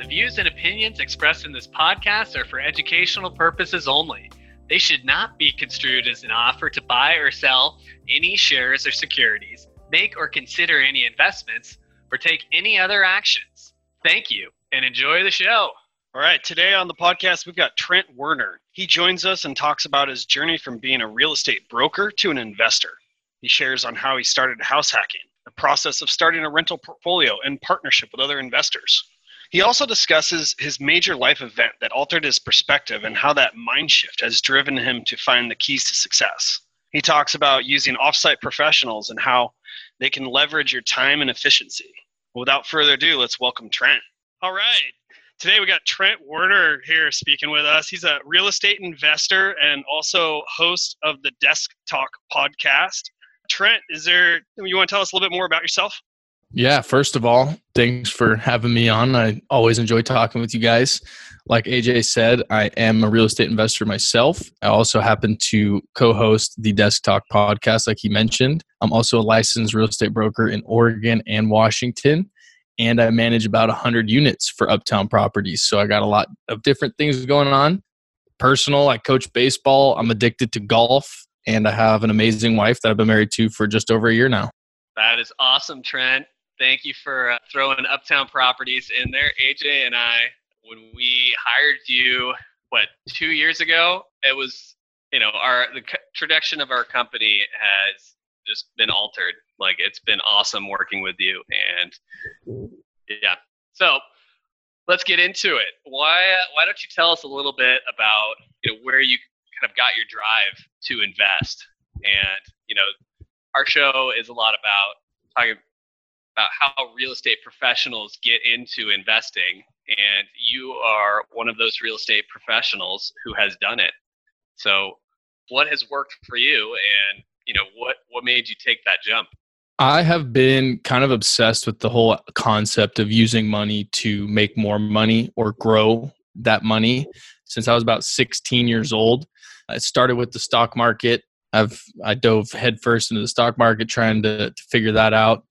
the views and opinions expressed in this podcast are for educational purposes only. They should not be construed as an offer to buy or sell any shares or securities, make or consider any investments, or take any other actions. Thank you and enjoy the show. All right, today on the podcast, we've got Trent Werner. He joins us and talks about his journey from being a real estate broker to an investor. He shares on how he started house hacking, the process of starting a rental portfolio in partnership with other investors he also discusses his major life event that altered his perspective and how that mind shift has driven him to find the keys to success. He talks about using offsite professionals and how they can leverage your time and efficiency. Without further ado, let's welcome Trent. All right. Today we got Trent Werner here speaking with us. He's a real estate investor and also host of the Desk Talk podcast. Trent, is there you want to tell us a little bit more about yourself? Yeah, first of all, thanks for having me on. I always enjoy talking with you guys. Like AJ said, I am a real estate investor myself. I also happen to co host the Desk Talk podcast, like he mentioned. I'm also a licensed real estate broker in Oregon and Washington, and I manage about 100 units for Uptown Properties. So I got a lot of different things going on. Personal, I coach baseball, I'm addicted to golf, and I have an amazing wife that I've been married to for just over a year now. That is awesome, Trent thank you for uh, throwing Uptown Properties in there. AJ and I, when we hired you, what two years ago, it was you know our the tradition of our company has just been altered. Like it's been awesome working with you, and yeah. So let's get into it. Why why don't you tell us a little bit about you know where you kind of got your drive to invest? And you know, our show is a lot about talking about how real estate professionals get into investing and you are one of those real estate professionals who has done it. So what has worked for you and you know what what made you take that jump? I have been kind of obsessed with the whole concept of using money to make more money or grow that money since i was about 16 years old. I started with the stock market. I've i dove headfirst into the stock market trying to, to figure that out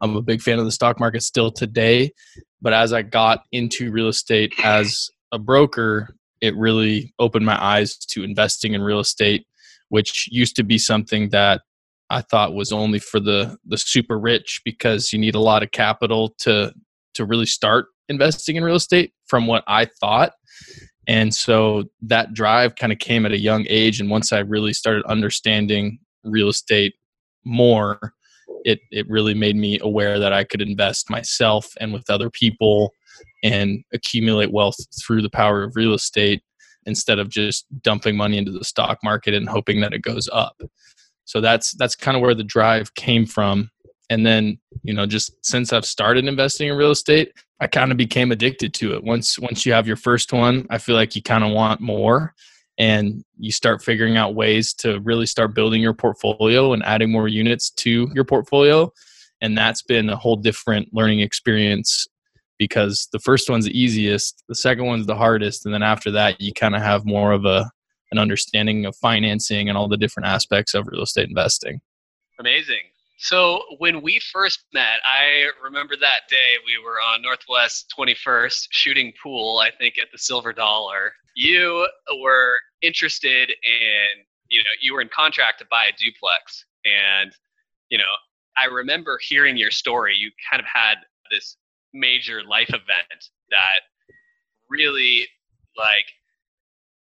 I'm a big fan of the stock market still today. But as I got into real estate as a broker, it really opened my eyes to investing in real estate, which used to be something that I thought was only for the the super rich because you need a lot of capital to to really start investing in real estate from what I thought. And so that drive kind of came at a young age and once I really started understanding real estate more, it it really made me aware that I could invest myself and with other people and accumulate wealth through the power of real estate instead of just dumping money into the stock market and hoping that it goes up. So that's that's kind of where the drive came from. And then, you know, just since I've started investing in real estate, I kind of became addicted to it. Once once you have your first one, I feel like you kind of want more and you start figuring out ways to really start building your portfolio and adding more units to your portfolio. And that's been a whole different learning experience because the first one's the easiest the second one's the hardest and then after that you kind of have more of a an understanding of financing and all the different aspects of real estate investing. Amazing. So when we first met i remember that day we were on northwest 21st shooting pool i think at the silver dollar. You were interested in you know you were in contract to buy a duplex. And you know i remember hearing your story. You kind of had this major life event that really like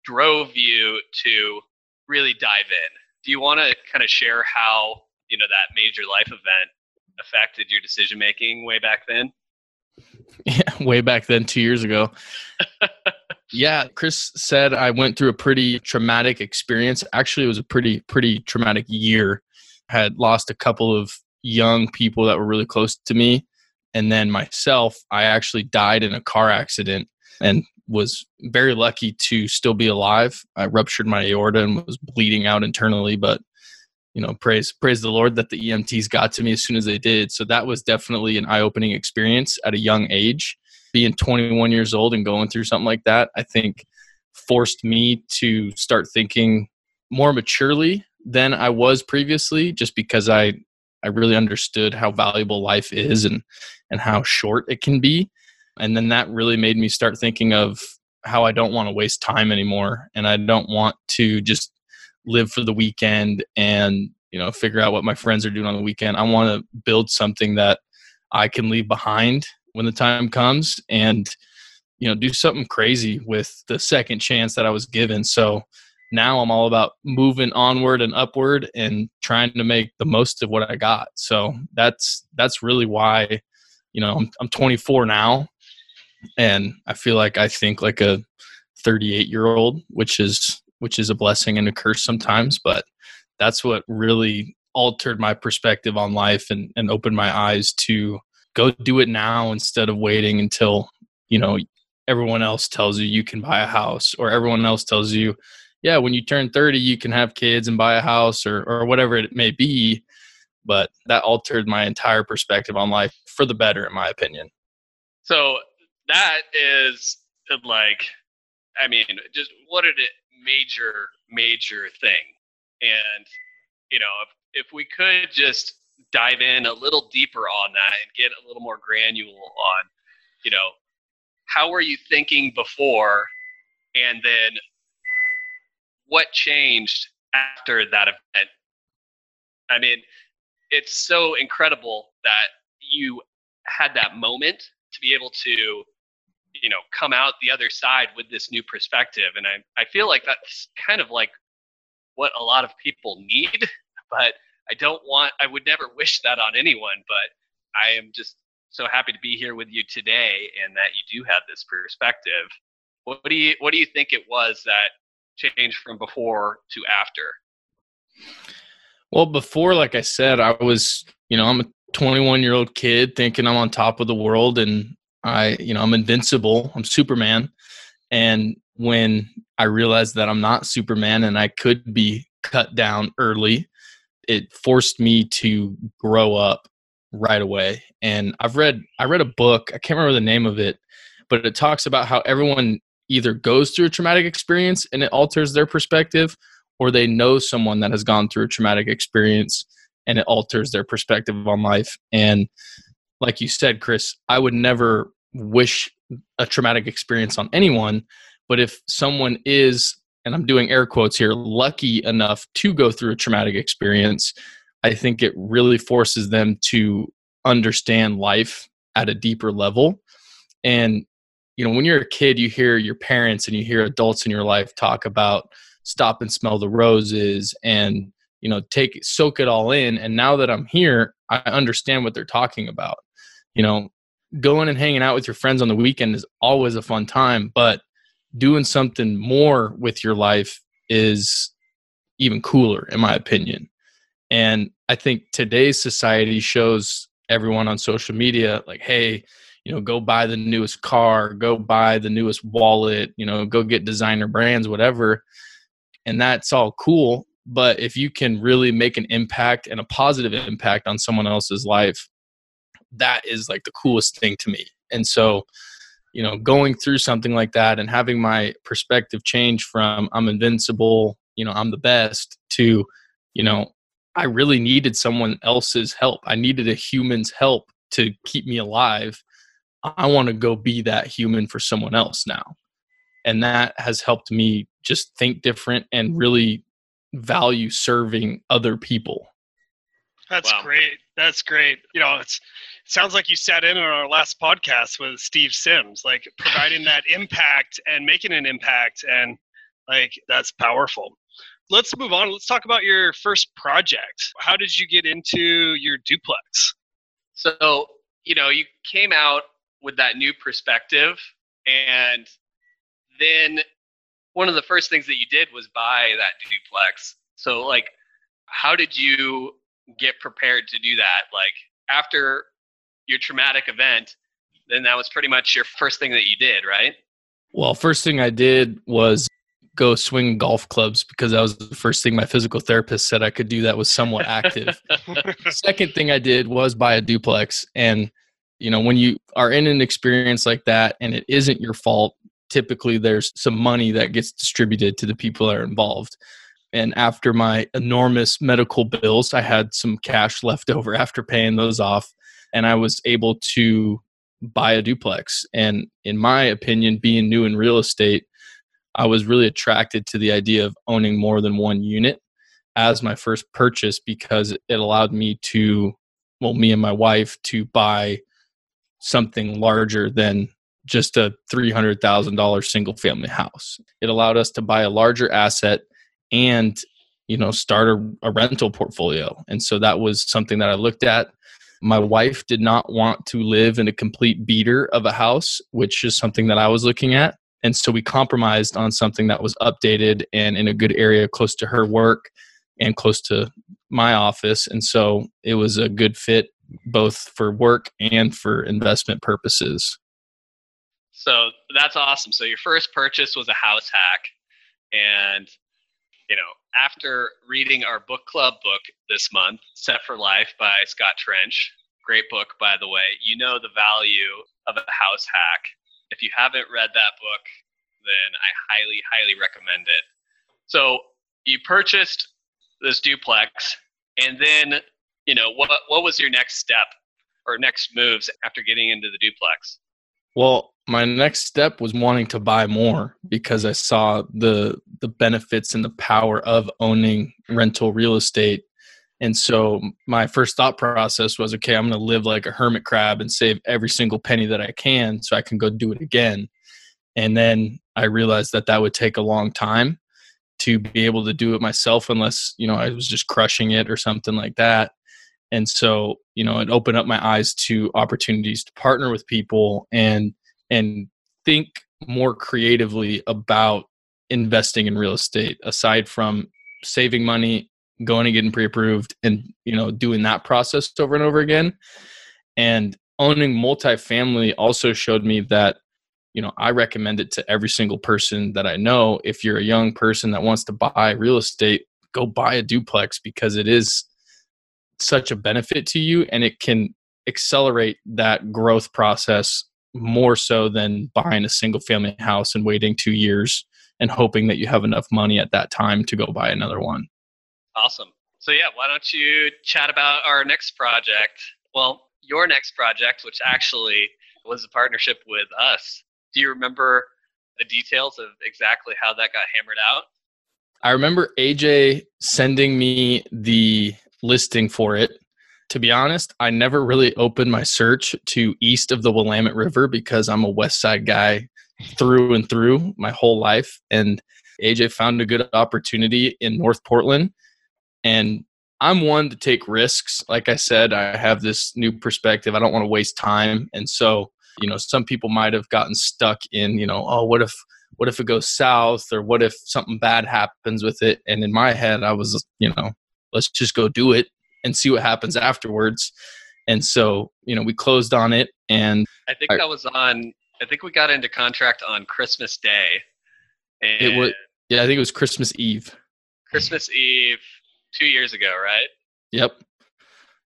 drove you to really dive in. Do you want to kind of share how you know that major life event affected your decision making way back then? Yeah way back then two years ago Yeah, Chris said I went through a pretty traumatic experience. Actually, it was a pretty pretty traumatic year. had lost a couple of young people that were really close to me, and then myself, I actually died in a car accident. And was very lucky to still be alive. I ruptured my aorta and was bleeding out internally, but you know, praise praise the Lord that the EMTs got to me as soon as they did. So that was definitely an eye-opening experience at a young age. Being 21 years old and going through something like that, I think forced me to start thinking more maturely than I was previously just because I I really understood how valuable life is and and how short it can be. And then that really made me start thinking of how I don't want to waste time anymore and I don't want to just live for the weekend and you know figure out what my friends are doing on the weekend. I want to build something that I can leave behind when the time comes and you know do something crazy with the second chance that I was given. So now I'm all about moving onward and upward and trying to make the most of what I got. So that's that's really why, you know, I'm I'm 24 now, and I feel like I think like a 38 year old, which is which is a blessing and a curse sometimes. But that's what really altered my perspective on life and and opened my eyes to go do it now instead of waiting until you know everyone else tells you you can buy a house or everyone else tells you yeah, when you turn 30, you can have kids and buy a house or, or whatever it may be. But that altered my entire perspective on life for the better, in my opinion. So that is like, I mean, just what a major, major thing. And, you know, if, if we could just dive in a little deeper on that and get a little more granular on, you know, how were you thinking before? And then what changed after that event? I mean, it's so incredible that you had that moment to be able to, you know, come out the other side with this new perspective. And I, I feel like that's kind of like what a lot of people need, but I don't want, I would never wish that on anyone, but I am just so happy to be here with you today and that you do have this perspective. What do you, what do you think it was that changed from before to after? Well, before, like I said, I was, you know, I'm a 21 year old kid thinking I'm on top of the world and I, you know, I'm invincible. I'm Superman. And when I realized that I'm not Superman and I could be cut down early, it forced me to grow up right away. And I've read, I read a book, I can't remember the name of it, but it talks about how everyone either goes through a traumatic experience and it alters their perspective or they know someone that has gone through a traumatic experience and it alters their perspective on life and like you said chris i would never wish a traumatic experience on anyone but if someone is and i'm doing air quotes here lucky enough to go through a traumatic experience i think it really forces them to understand life at a deeper level. And you know when you're a kid you hear your parents and you hear adults in your life talk about stop and smell the roses and you know take soak it all in. And now that i'm here i understand what they're talking about. You know going and hanging out with your friends on the weekend is always a fun time but doing something more with your life is even cooler in my opinion. And i think today's society shows everyone on social media like hey you know go buy the newest car go buy the newest wallet you know go get designer brands whatever. And that's all cool. But if you can really make an impact and a positive impact on someone else's life that is like the coolest thing to me. And so you know going through something like that and having my perspective change from i'm invincible you know i'm the best to you know i really needed someone else's help i needed a human's help to keep me alive I want to go be that human for someone else now. And that has helped me just think different and really value serving other people. That's wow. great. That's great. You know, it's it sounds like you sat in on our last podcast with Steve Sims, like providing that impact and making an impact and like that's powerful. Let's move on. Let's talk about your first project. How did you get into your duplex? So, you know, you came out with that new perspective. And then one of the first things that you did was buy that duplex. So, like, how did you get prepared to do that? Like, after your traumatic event, then that was pretty much your first thing that you did, right? Well, first thing I did was go swing golf clubs because that was the first thing my physical therapist said I could do that was somewhat active. Second thing I did was buy a duplex. And, you know, when you are in an experience like that and it isn't your fault, typically there's some money that gets distributed to the people that are involved. And after my enormous medical bills, I had some cash left over after paying those off. And I was able to buy a duplex. And in my opinion, being new in real estate, I was really attracted to the idea of owning more than one unit as my first purchase because it allowed me to, well, me and my wife to buy something larger than just a $300,000 single family house. It allowed us to buy a larger asset and, you know, start a, a rental portfolio. And so that was something that I looked at. My wife did not want to live in a complete beater of a house, which is something that I was looking at. And so we compromised on something that was updated and in a good area close to her work and close to my office. And so it was a good fit both for work and for investment purposes. So that's awesome. So your first purchase was a house hack. And, you know, after reading our book club book this month, Set for Life by Scott Trench, great book, by the way, you know the value of a house hack if you haven't read that book, then I highly, highly recommend it. So you purchased this duplex, and then you know what? What was your next step or next moves after getting into the duplex? Well, my next step was wanting to buy more because I saw the the benefits and the power of owning rental real estate and so my first thought process was, okay, I'm going to live like a hermit crab and save every single penny that I can so I can go do it again. And then I realized that that would take a long time to be able to do it myself unless, you know, I was just crushing it or something like that. And so, you know, it opened up my eyes to opportunities to partner with people and and think more creatively about investing in real estate aside from saving money going and getting pre-approved and you know doing that process over and over again. And owning multifamily also showed me that you know i recommend it to every single person that i know. If you're a young person that wants to buy real estate go buy a duplex because it is such a benefit to you and it can accelerate that growth process more so than buying a single family house and waiting 2 years and hoping that you have enough money at that time to go buy another one Awesome. So yeah, why don't you chat about our next project? Well, your next project, which actually was a partnership with us. Do you remember the details of exactly how that got hammered out? I remember AJ sending me the listing for it. To be honest, I never really opened my search to east of the Willamette River because I'm a West Side guy through and through my whole life. And AJ found a good opportunity in North Portland and I'm one to take risks. Like I said, I have this new perspective. I don't want to waste time. And so, you know, some people might have gotten stuck in, you know, oh, what if what if it goes south or what if something bad happens with it? And in my head, I was, you know, let's just go do it and see what happens afterwards. And so, you know, we closed on it and I think I, that was on I think we got into contract on Christmas Day. it was yeah, I think it was Christmas Eve. Christmas Eve two years ago, right? Yep.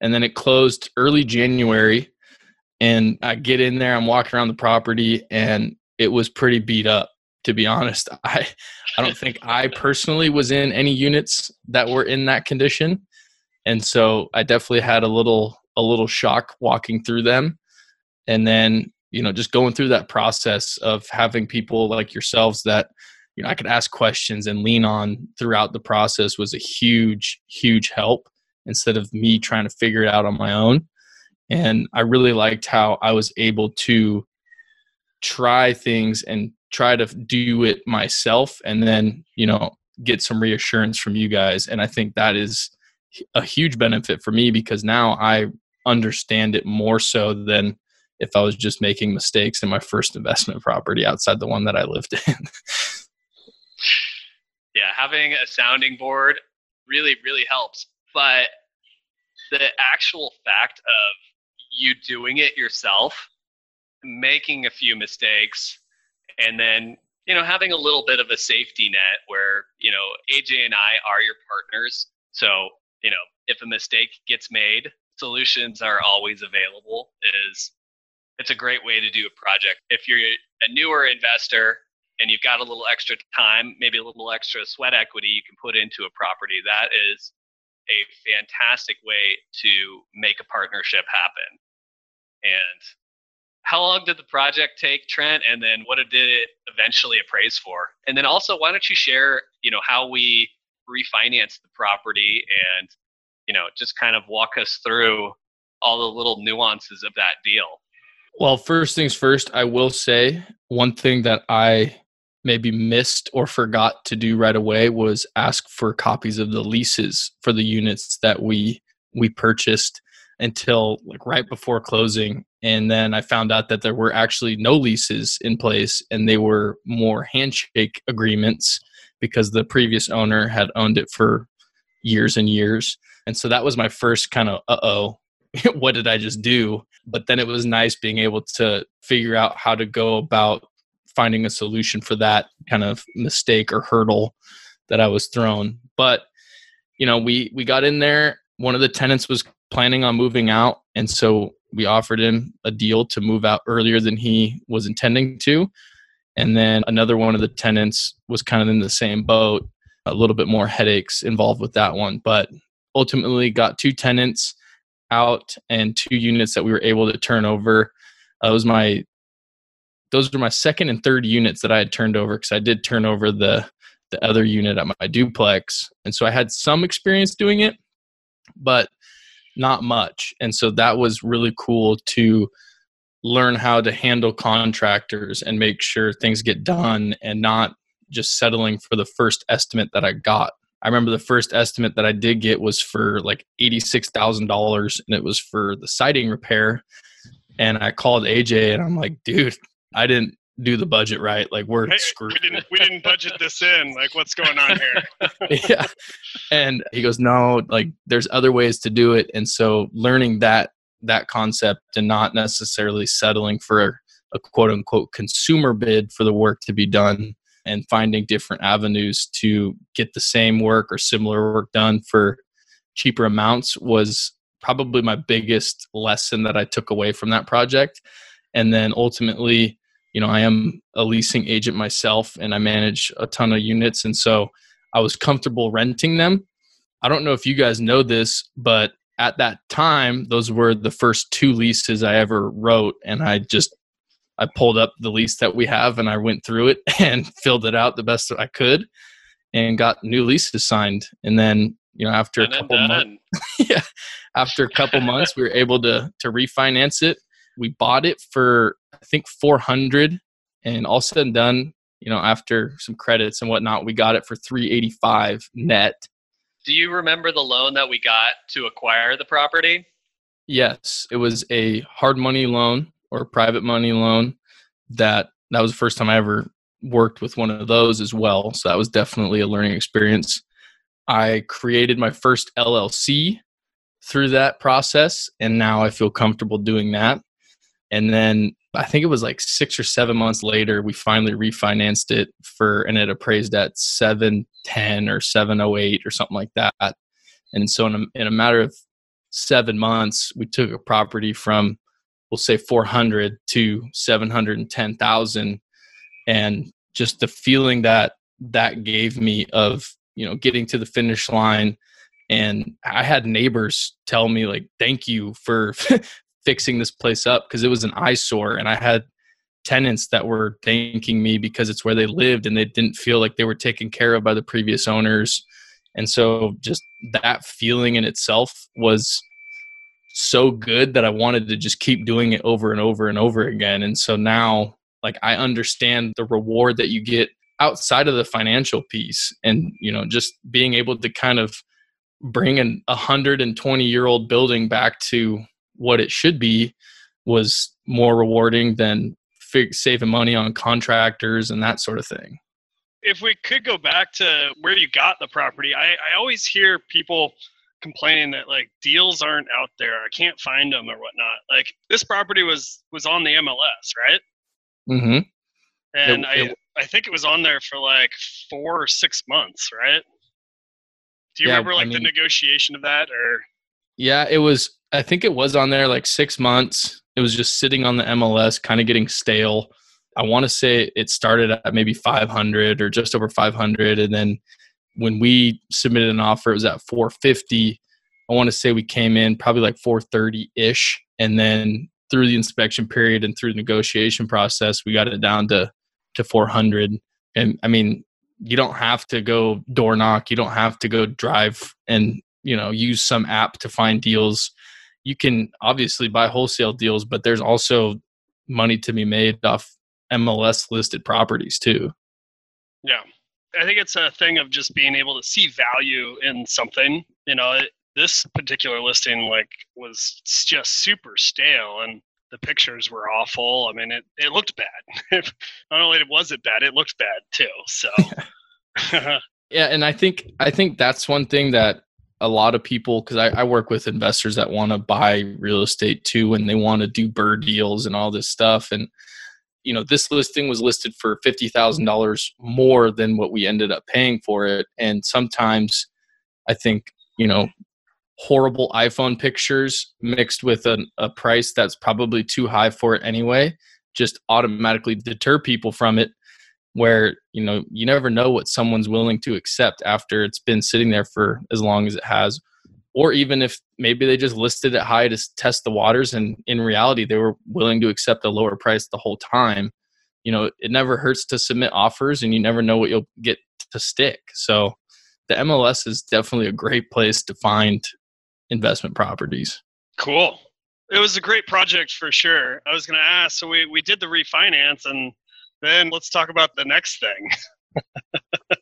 And then it closed early January. And I get in there, I'm walking around the property, and it was pretty beat up, to be honest. I, I don't think I personally was in any units that were in that condition. And so I definitely had a little a little shock walking through them. And then, you know, just going through that process of having people like yourselves that you know I could ask questions and lean on throughout the process was a huge huge help instead of me trying to figure it out on my own and I really liked how I was able to try things and try to do it myself and then you know get some reassurance from you guys and I think that is a huge mm-hmm. benefit for me because now I understand it more so than if I was just making mistakes in my first investment property outside the one that I lived in. yeah, having a sounding board really, really helps. But the actual fact of you doing it yourself, making a few mistakes, and then you know having a little bit of a safety net where you know AJ and I are your partners. So you know if a mistake gets made, solutions are always available. Is it's a great way to do a project. If you're a newer investor and you've got a little extra time, maybe a little extra sweat equity you can put into a property, that is a fantastic way to make a partnership happen. And how long did the project take, Trent? And then what did it eventually appraise for? And then also, why don't you share, you know, how we refinanced the property and, you know, just kind of walk us through all the little nuances of that deal. Well, first things first, I will say one thing that I maybe missed or forgot to do right away was ask for copies of the leases for the units that we we purchased until like right before closing and then i found out that there were actually no leases in place and they were more handshake agreements because the previous owner had owned it for years and years and so that was my first kind of uh-oh what did i just do but then it was nice being able to figure out how to go about finding a solution for that kind of mistake or hurdle that I was thrown. But you know, we we got in there. One of the tenants was planning on moving out, and so we offered him a deal to move out earlier than he was intending to. And then another one of the tenants was kind of in the same boat, a little bit more headaches involved with that one, but ultimately got two tenants out and two units that we were able to turn over. Uh, was my those were my second and third units that I had turned over because I did turn over the the other unit at my duplex, and so I had some experience doing it, but not much. And so that was really cool to learn how to handle contractors and make sure things get done and not just settling for the first estimate that I got. I remember the first estimate that I did get was for like $86,000 and it was for the siding repair. And I called AJ and I'm like, dude, I didn't do the budget right. Like we're hey, screwed. We didn't we didn't budget this in. Like what's going on here? yeah. And he goes, No, like there's other ways to do it. And so learning that that concept and not necessarily settling for a quote unquote consumer bid for the work to be done and finding different avenues to get the same work or similar work done for cheaper amounts was probably my biggest lesson that I took away from that project. And then ultimately, you know, I am a leasing agent myself and I manage a ton of units. And so I was comfortable renting them. I don't know if you guys know this, but at that time, those were the first two leases I ever wrote. And I just, I pulled up the lease that we have and I went through it and filled it out the best I could and got new leases signed. And then, you know, after a couple months, yeah, after a couple months, we were able to, to refinance it. We bought it for I think 400 and all said and done, you know, after some credits and whatnot, we got it for 385 net. Do you remember the loan that we got to acquire the property? Yes, it was a hard money loan or private money loan that that was the first time I ever worked with one of those as well. So that was definitely a learning experience. I created my first LLC through that process and now I feel comfortable doing that. And then I think it was like six or seven months later, we finally refinanced it for, and it appraised at 710 or 708 or something like that. And so in a, in a matter of seven months, we took a property from, we'll say 400 to 710,000. And just the feeling that that gave me of, you know, getting to the finish line. And I had neighbors tell me like, thank you for fixing this place up because it was an eyesore and I had tenants that were thanking me because it's where they lived and they didn't feel like they were taken care of by the previous owners. And so just that feeling in itself was so good that I wanted to just keep doing it over and over and over again. And so now like I understand the reward that you get outside of the financial piece and you know just being able to kind of bring an 120 year old building back to what it should be was more rewarding than fig- saving money on contractors and that sort of thing. If we could go back to where you got the property, I, I always hear people complaining that like deals aren't out there. I can't find them or whatnot. Like this property was was on the MLS, right? Mm-hmm. And it, it, I I think it was on there for like four or six months, right? Do you yeah, remember like I mean, the negotiation of that or? Yeah, it was. I think it was on there like six months. It was just sitting on the MLS, kind of getting stale. I want to say it started at maybe 500 or just over 500, and then when we submitted an offer, it was at 450. I want to say we came in probably like 430 ish, and then through the inspection period and through the negotiation process, we got it down to to 400. And I mean, you don't have to go door knock. You don't have to go drive and you know use some app to find deals. You can obviously buy wholesale deals, but there's also money to be made off MLS listed properties too. Yeah. I think it's a thing of just being able to see value in something. You know, it, this particular listing like was just super stale and the pictures were awful. I mean, it, it looked bad. Not only was it bad, it looked bad too. So, yeah, and I think I think that's one thing that a lot of people, because I, I work with investors that want to buy real estate too, and they want to do bird deals and all this stuff, and you know, this listing was listed for fifty thousand dollars more than what we ended up paying for it, and sometimes I think you know horrible iPhone pictures mixed with a price that's probably too high for it anyway just automatically deter people from it where you know you never know what someone's willing to accept after it's been sitting there for as long as it has or even if maybe they just listed it high to test the waters and in reality they were willing to accept a lower price the whole time you know it never hurts to submit offers and you never know what you'll get to stick so the mls is definitely a great place to find investment properties. Cool. It was a great project for sure. I was going to ask, so we, we did the refinance and then let's talk about the next thing.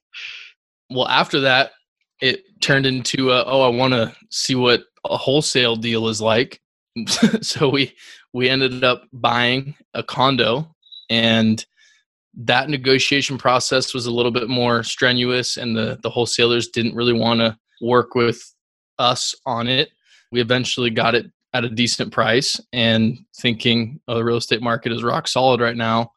well, after that, it turned into, a, oh, I want to see what a wholesale deal is like. so we we ended up buying a condo and that negotiation process was a little bit more strenuous and the the wholesalers didn't really want to work with us on it. We eventually got it at a decent price and thinking oh, the real estate market is rock solid right now.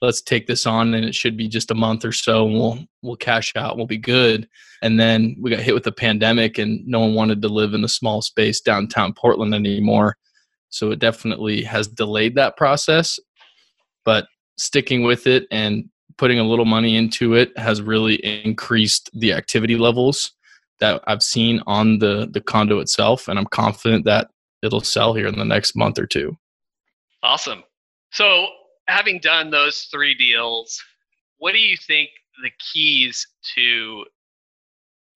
Let's take this on and it should be just a month or so and we'll we'll cash out, we'll be good. And then we got hit with the pandemic and no one wanted to live in the small space downtown Portland anymore. So it definitely has delayed that process. But sticking with it and putting a little money into it has really increased the activity levels that I've seen on the the condo itself, and I'm confident that it'll sell here in the next month or two. Awesome. So, having done those three deals, what do you think the keys to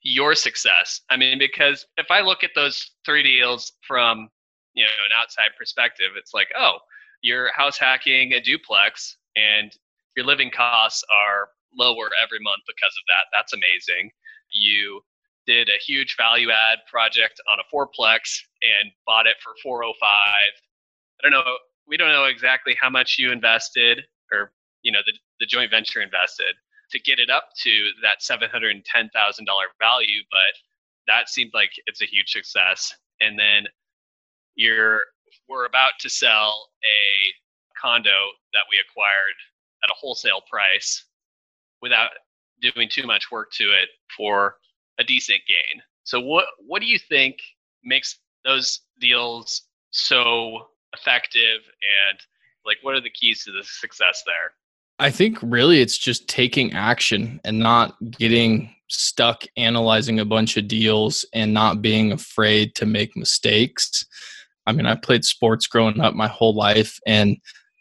your success? I mean, because if I look at those three deals from you know an outside perspective, it's like, oh, you're house hacking a duplex, and your living costs are lower every month because of that. That's amazing. You did a huge value add project on a fourplex and bought it for 405 i don't know we don't know exactly how much you invested or you know the, the joint venture invested to get it up to that $710000 value but that seemed like it's a huge success and then you're we're about to sell a condo that we acquired at a wholesale price without doing too much work to it for a decent gain. So what what do you think makes those deals so effective and like what are the keys to the success there? I think really it's just taking action and not getting stuck analyzing a bunch of deals and not being afraid to make mistakes. I mean, I played sports growing up my whole life and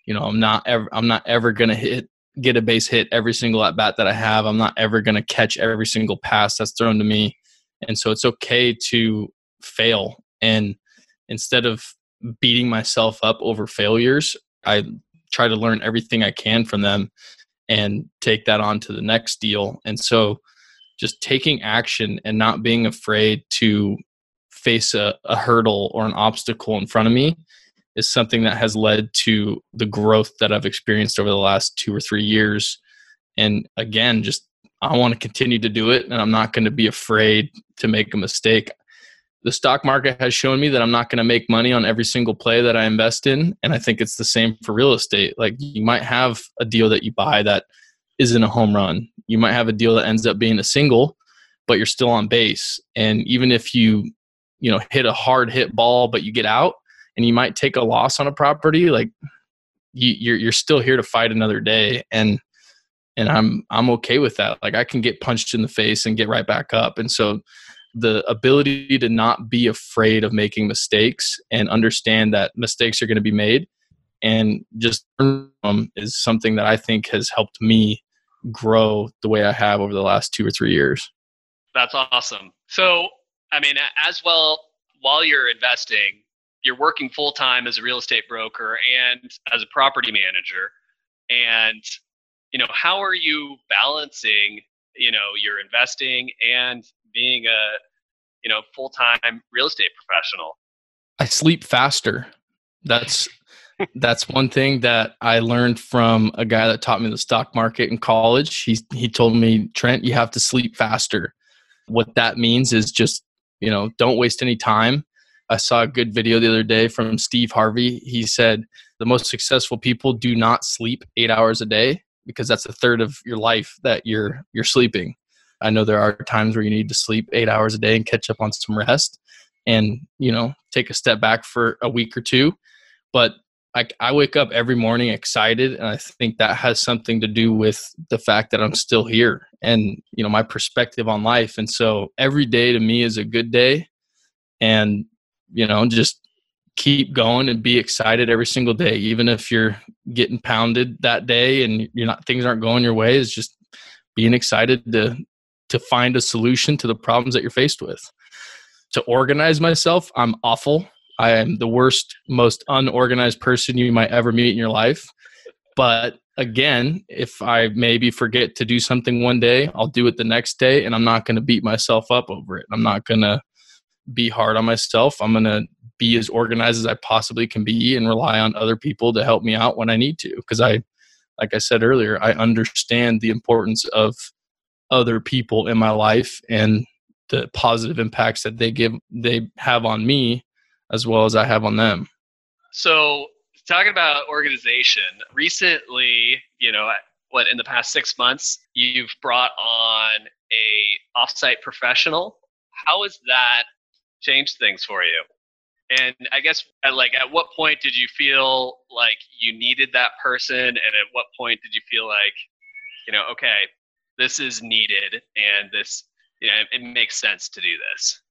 you know, I'm not ever I'm not ever going to hit get a base hit every single at bat that I have. I'm not ever going to catch every single pass that's thrown to me. And so it's okay to fail. And instead of beating myself up over failures, I try to learn everything I can from them and take that on to the next deal. And so just taking action and not being afraid to face a, a hurdle or an obstacle in front of me is something that has led to the growth that I've experienced over the last two or three years. And again, just I want to continue to do it and I'm not going to be afraid to make a mistake. The stock market has shown me that I'm not going to make money on every single play that I invest in. And I think it's the same for real estate. Like you might have a deal that you buy that isn't a home run. You might have a deal that ends up being a single, but you're still on base. And even if you, you know, hit a hard hit ball, but you get out and you might take a loss on a property, like you, you're, you're still here to fight another day. And, and I'm, I'm okay with that. Like I can get punched in the face and get right back up. And so the ability to not be afraid of making mistakes and understand that mistakes are going to be made and just is something that I think has helped me grow the way I have over the last two or three years. That's awesome. So, I mean, as well, while you're investing, you're working full time as a real estate broker and as a property manager. And, you know, how are you balancing, you know, your investing and being a you know full-time real estate professional. I sleep faster. That's that's one thing that i learned from a guy that taught me the stock market in college. He he told me trent you have to sleep faster. What that means is just you know don't waste any time. I saw a good video the other day from steve harvey. He said the most successful people do not sleep 8 hours a day because that's a third of your life that you're you're sleeping I know there are times where you need to sleep eight hours a day and catch up on some rest and, you know, take a step back for a week or two. But I, I wake up every morning excited. And I think that has something to do with the fact that I'm still here and, you know, my perspective on life. And so every day to me is a good day. And, you know, just keep going and be excited every single day even if you're getting pounded that day and you're not things aren't going your way is just being excited to to find a solution to the problems that you're faced with. To organize myself, I'm awful. I am the worst, most unorganized person you might ever meet in your life. But again, if I maybe forget to do something one day, I'll do it the next day and I'm not going to beat myself up over it. I'm not going to be hard on myself. I'm going to be as organized as I possibly can be and rely on other people to help me out when I need to. Because I, like I said earlier, I understand the importance of other people in my life and the positive impacts that they give they have on me as well as I have on them. So, talking about organization, recently, you know, what in the past 6 months, you've brought on a offsite professional. How has that changed things for you? And I guess at like at what point did you feel like you needed that person and at what point did you feel like you know, okay, this is needed and this you know it makes sense to do this.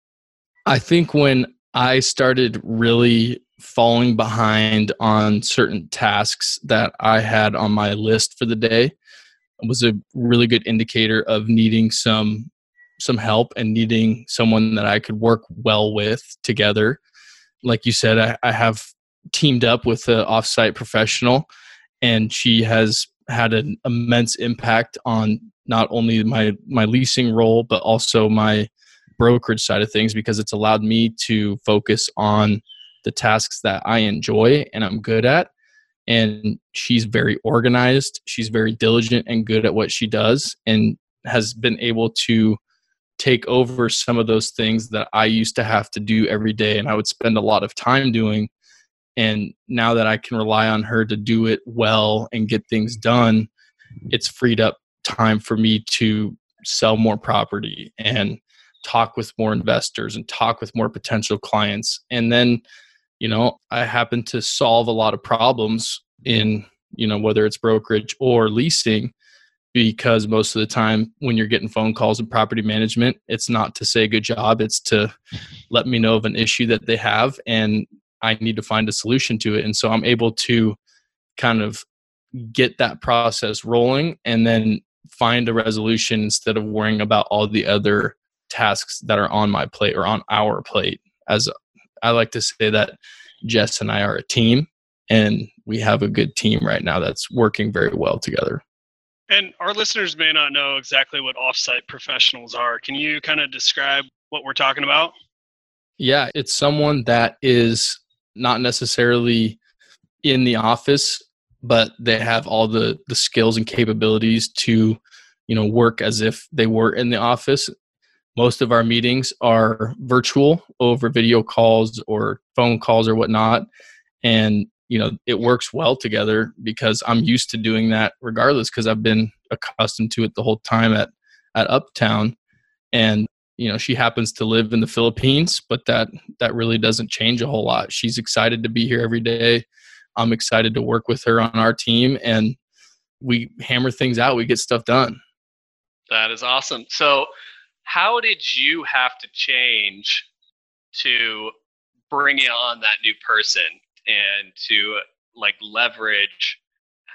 I think when i started really falling behind on certain tasks that i had on my list for the day was a really good indicator of needing some some help and needing someone that i could work well with together. Like you said i, I have teamed up with an offsite professional and she has had an immense impact on not only my my leasing role but also my brokerage side of things because it's allowed me to focus on the tasks that I enjoy and I'm good at. And she's very organized she's very diligent and good at what she does and has been able to take over some of those things that I used to have to do every day and I would spend a lot of time doing. And now that I can rely on her to do it well and get things done it's freed up time for me to sell more property and talk with more investors and talk with more potential clients. And then you know i happen to solve a lot of problems in you know whether it's brokerage or leasing because most of the time when you're getting phone calls in property management it's not to say good job it's to let me know of an issue that they have and i need to find a solution to it. And so i'm able to kind of get that process rolling and then find a resolution instead of worrying about all the other tasks that are on my plate or on our plate. As I like to say that Jess and I are a team and we have a good team right now that's working very well together. And our listeners may not know exactly what offsite professionals are. Can you kind of describe what we're talking about? Yeah, it's someone that is not necessarily in the office but they have all the the skills and capabilities to you know work as if they were in the office most of our meetings are virtual over video calls or phone calls or whatnot. And, you know, it works well together because I'm used to doing that regardless because I've been accustomed to it the whole time at, at Uptown. And, you know, she happens to live in the Philippines, but that that really doesn't change a whole lot. She's excited to be here every day. I'm excited to work with her on our team and we hammer things out, we get stuff done. That is awesome. So how did you have to change to bring on that new person and to like leverage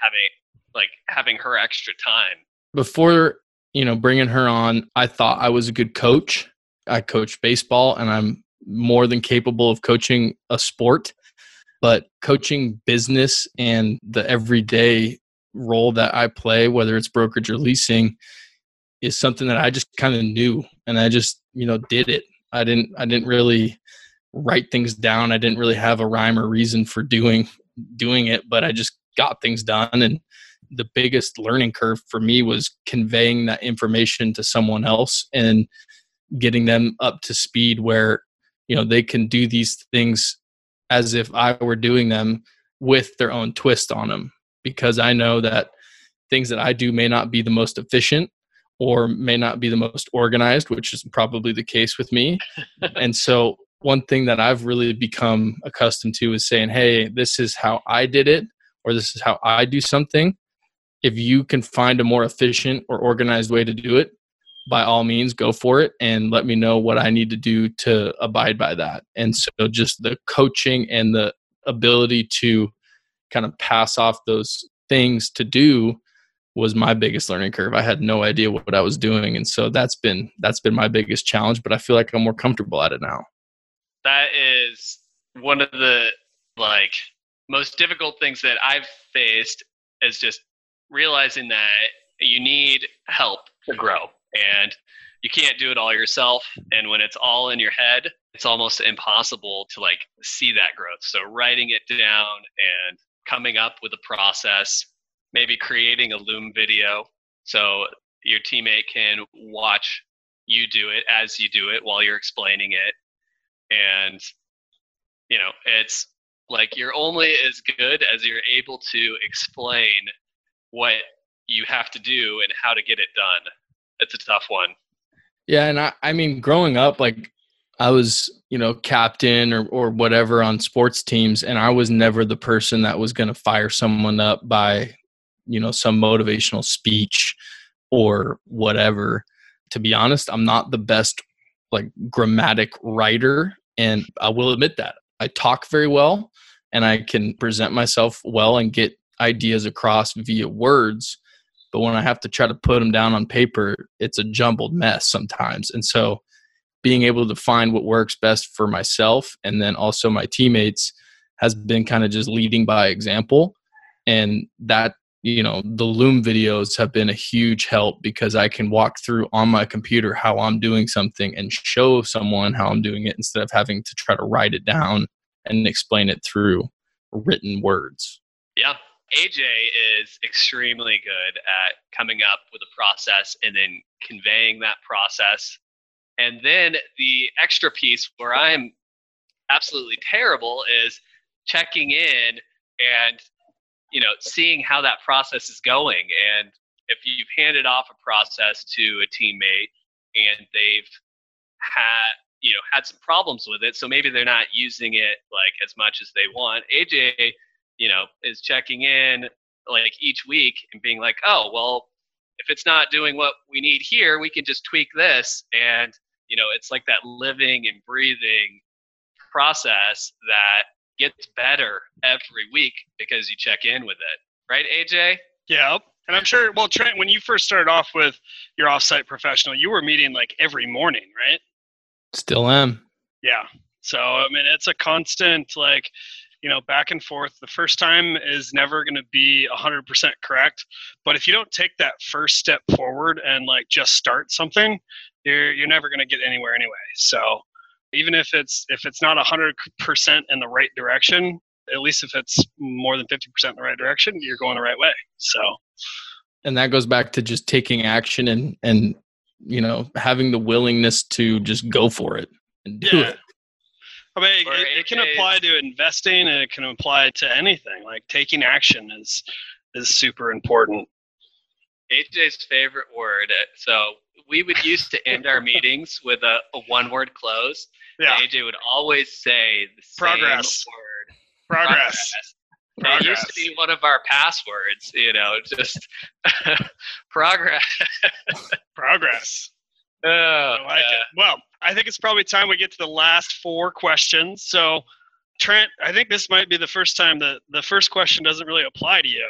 having like having her extra time before you know bringing her on i thought i was a good coach i coach baseball and i'm more than capable of coaching a sport but coaching business and the everyday role that i play whether it's brokerage or leasing is something that I just kind of knew and I just, you know, did it. I didn't I didn't really write things down. I didn't really have a rhyme or reason for doing doing it, but I just got things done and the biggest learning curve for me was conveying that information to someone else and getting them up to speed where you know they can do these things as if I were doing them with their own twist on them because I know that things that I do may not be the most efficient or may not be the most organized, which is probably the case with me. and so, one thing that I've really become accustomed to is saying, hey, this is how I did it, or this is how I do something. If you can find a more efficient or organized way to do it, by all means, go for it and let me know what I need to do to abide by that. And so, just the coaching and the ability to kind of pass off those things to do was my biggest learning curve. I had no idea what I was doing, and so that's been that's been my biggest challenge. But I feel like I'm more comfortable at it now. That is one of the like most difficult things that I've faced is just realizing that you need help to grow and you can't do it all yourself and when it's all in your head it's almost impossible to like see that growth so writing it down and coming up with a process maybe creating a Loom video so your teammate can watch you do it as you do it while you're explaining it. And, you know, it's like you're only as good as you're able to explain what you have to do and how to get it done. It's a tough one. Yeah. And I, I mean, growing up, like I was, you know, captain or, or whatever on sports teams, and I was never the person that was going to fire someone up by you know some motivational speech or whatever to be honest i'm not the best like grammatic writer and i will admit that i talk very well and i can present myself well and get ideas across via words but when i have to try to put them down on paper it's a jumbled mess sometimes. And so being able to find what works best for myself and then also my teammates has been kind of just leading by example. And that you know the loom videos have been a huge help because i can walk through on my computer how i'm doing something and show someone how i'm doing it instead of having to try to write it down and explain it through written words. Yeah aj is extremely good at coming up with a process and then conveying that process and then the extra piece where i'm absolutely terrible is checking in and you know, seeing how that process is going. And if you've handed off a process to a teammate and they've had, you know, had some problems with it, so maybe they're not using it like as much as they want. AJ, you know, is checking in like each week and being like, oh, well, if it's not doing what we need here, we can just tweak this. And, you know, it's like that living and breathing process that gets better every week because you check in with it. Right, AJ? Yeah. And I'm sure, well, Trent, when you first started off with your offsite professional, you were meeting like every morning, right? Still am. Yeah. So, I mean, it's a constant, like, you know, back and forth. The first time is never going to be 100% correct. But if you don't take that first step forward and like just start something, you're, you're never going to get anywhere anyway. So, even if it's if it's not 100% in the right direction at least if it's more than 50% in the right direction you're going the right way so and that goes back to just taking action and and you know, having the willingness to just go for it and do Yeah. it. I mean, it, it can apply to investing and it can apply to anything. Like taking action is is super important. AJ's favorite word. uh, So we would used to end our meetings with a, a one-word close. Yeah, AJ would always say the same Progress. word. progress. It used to be one of our passwords, you know, just progress. Progress. Oh, I like uh, it. Well, I think it's probably time we get to the last four questions. So, Trent, I think this might be the first time that the first question doesn't really apply to you.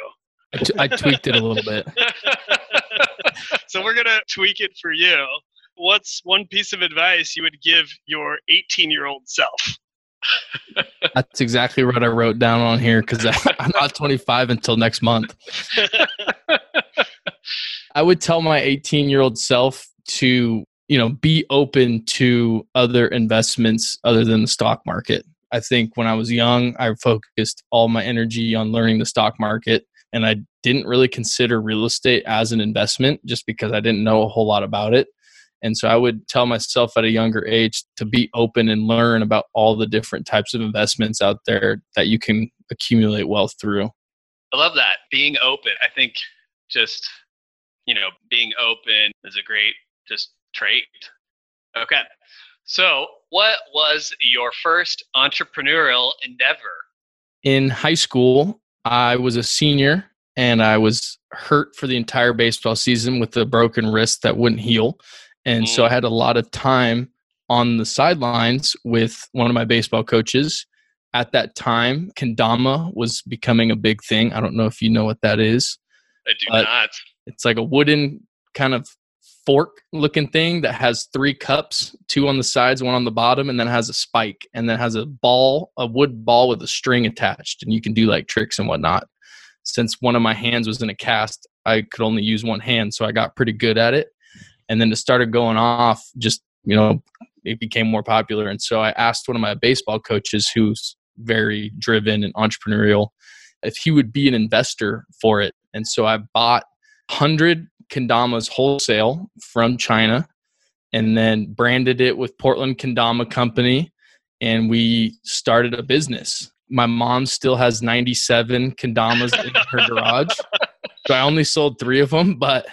I, t- I tweaked it a little bit. so we're gonna tweak it for you. What's one piece of advice you would give your 18 year old self? That's exactly what I wrote down on here because I'm not 25 until next month. I would tell my 18 year old self to, you know, be open to other investments other than the stock market. I think when I was young, I focused all my energy on learning the stock market and I didn't really consider real estate as an investment just because I didn't know a whole lot about it. And so I would tell myself at a younger age to be open and learn about all the different types of investments out there that you can accumulate wealth through. I love that. Being open. I think just, you know, being open is a great just trait. Okay. So, what was your first entrepreneurial endeavor? in high school, I was a senior and I was hurt for the entire baseball season with a broken wrist that wouldn't heal. And so mm. I had a lot of time on the sidelines with one of my baseball coaches. At that time, kendama was becoming a big thing. I don't know if you know what that is. I do not. It's like a wooden kind of fork looking thing that has three cups, two on the sides, one on the bottom, and then has a spike and then has a ball, a wood ball with a string attached, and you can do like tricks and whatnot. Since one of my hands was in a cast, I could only use one hand, so I got pretty good at it. And then it started going off, just you know, it became more popular. And so I asked one of my baseball coaches, who's very driven and entrepreneurial, if he would be an investor for it. And so I bought 100 kendamas wholesale from China and then branded it with Portland Kendama Company. And we started a business. My mom still has 97 kendamas in her garage. So I only sold three of them, but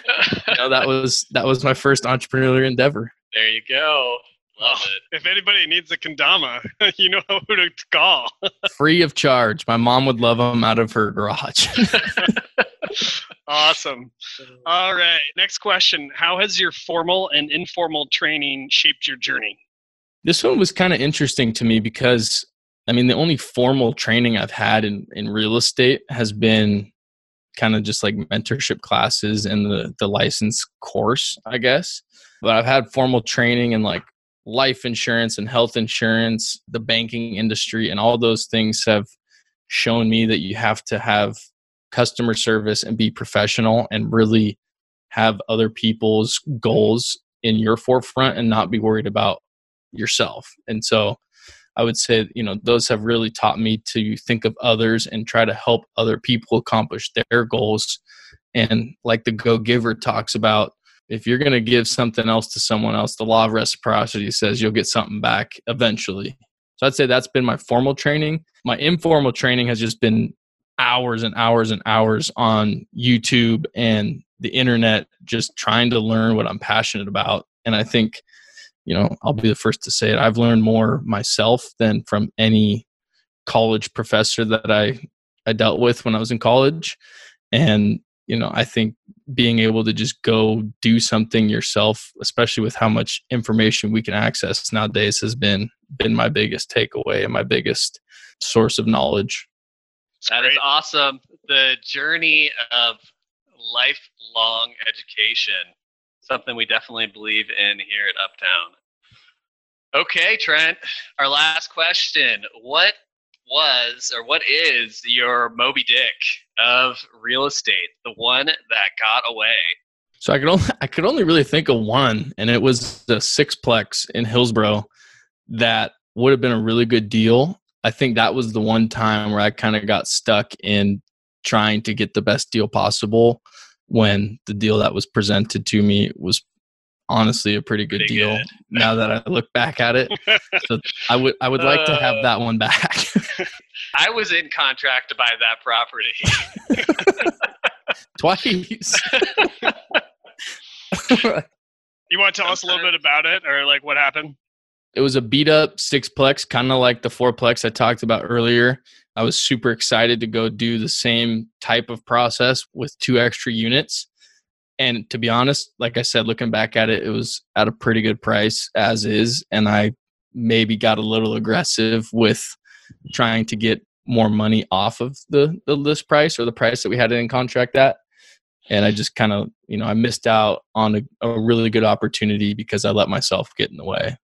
you know, that was that was my first entrepreneurial endeavor. there you go. Love Oh, it. If anybody needs a kendama, you know who to call. Free of charge. My mom would love them out of her garage. awesome. All right. Next question. How has your formal and informal training shaped your journey? this one was kind of interesting to me because I mean the only formal training I've had in, in real estate has been kind of just like mentorship classes and the the license course, I guess. But I've had formal training in like life insurance and health insurance, the banking industry, and all those things have shown me that you have to have customer service and be professional and really have other people's goals in your forefront and not be worried about yourself. And so I would say, you know, those have really taught me to think of others and try to help other people accomplish their goals. And like the Go Giver talks about, if you're going to give something else to someone else, the law of reciprocity says you'll get something back eventually. So I'd say that's been my formal training. My informal training has just been hours and hours and hours on YouTube and the internet, just trying to learn what I'm passionate about. And I think you know i'll be the first to say it i've learned more myself than from any college professor that i i dealt with when i was in college and you know i think being able to just go do something yourself especially with how much information we can access nowadays has been been my biggest takeaway and my biggest source of knowledge That is Great. awesome. The journey of lifelong education, something we definitely believe in here at Uptown. Okay, Trent, our last question. What was or what is your Moby Dick of real estate, the one that got away? So I could only I could only really think of one, and it was the sixplex in Hillsboro that would have been a really good deal. I think that was the one time where I kind of got stuck in trying to get the best deal possible when the deal that was presented to me was honestly a pretty good Pretty deal good. now that I look back at it. So I would I would like to have Uh, that one back. I was in contract to buy that property. Twice. You want to tell us a little bit about it or like what happened? It was a beat up sixplex, kind of like the fourplex I talked about earlier. I was super excited to go do the same type of process with two extra units. And to be honest, like I said, looking back at it, it was at a pretty good price as is. And I maybe got a little aggressive with trying to get more money off of the, the list price or the price that we had it in contract at. And I just kind of, you know, I missed out on a, a really good opportunity because I let myself get in the way.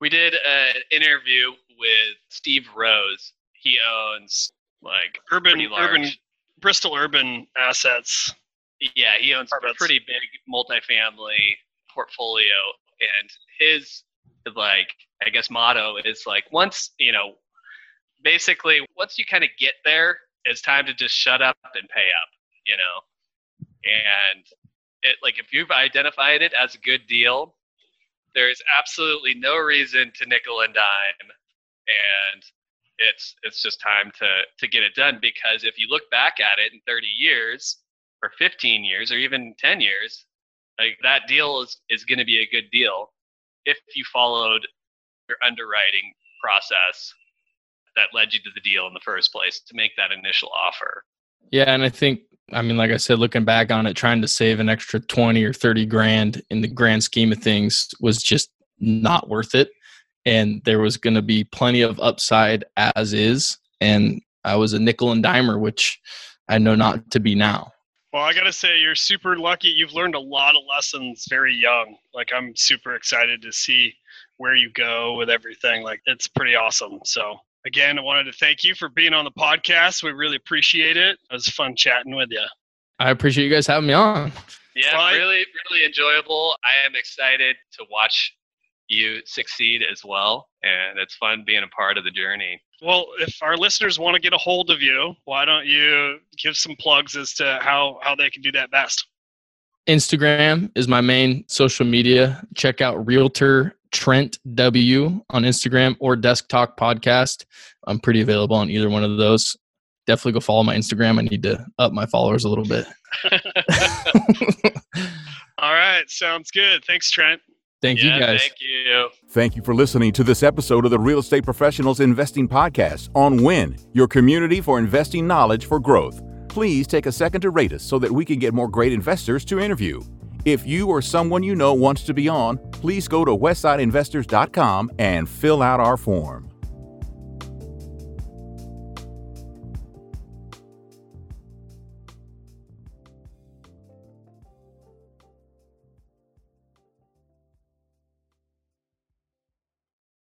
We did an interview with Steve Rose. He owns like Urban urban Bristol urban assets. Yeah, he owns a pretty big multifamily portfolio, and his like I guess motto is like once you know, basically once you kind of get there, it's time to just shut up and pay up, you know. And it like if you've identified it as a good deal, there's absolutely no reason to nickel and dime, and it's it's just time to to get it done because if you look back at it in 30 years or 15 years or even 10 years like that deal is is going to be a good deal if you followed your underwriting process that led you to the deal in the first place to make that initial offer. Yeah, and I think I mean, like I said, looking back on it, trying to save an extra twenty or thirty grand in the grand scheme of things was just not worth it. And there was going to be plenty of upside as is, and I was a nickel and dimer, which I know not to be now. Well, I gotta say, you're super lucky. You've learned a lot of lessons very young. Like, I'm super excited to see where you go with everything. Like, it's pretty awesome. So, again, I wanted to thank you for being on the podcast. We really appreciate it. It was fun chatting with you. I appreciate you guys having me on. yeah Well, I- really really enjoyable i am excited to watch you succeed as well and it's fun being a part of the journey Well, if our listeners want to get a hold of you, why don't you give some plugs as to how how they can do that best? Instagram is my main social media. Check out Realtor Trent W on Instagram or Desk Talk Podcast. I'm pretty available on either one of those. Definitely go follow my Instagram. I need to up my followers a little bit. All right, sounds good. Thanks, Trent. Thank yeah you guys. thank you Thank you for listening to this episode of the Real Estate Professionals Investing Podcast on Win, your community for investing knowledge for growth. Please take a second to rate us so that we can get more great investors to interview. If you or someone you know wants to be on, please go to westsideinvestors.com and fill out our form.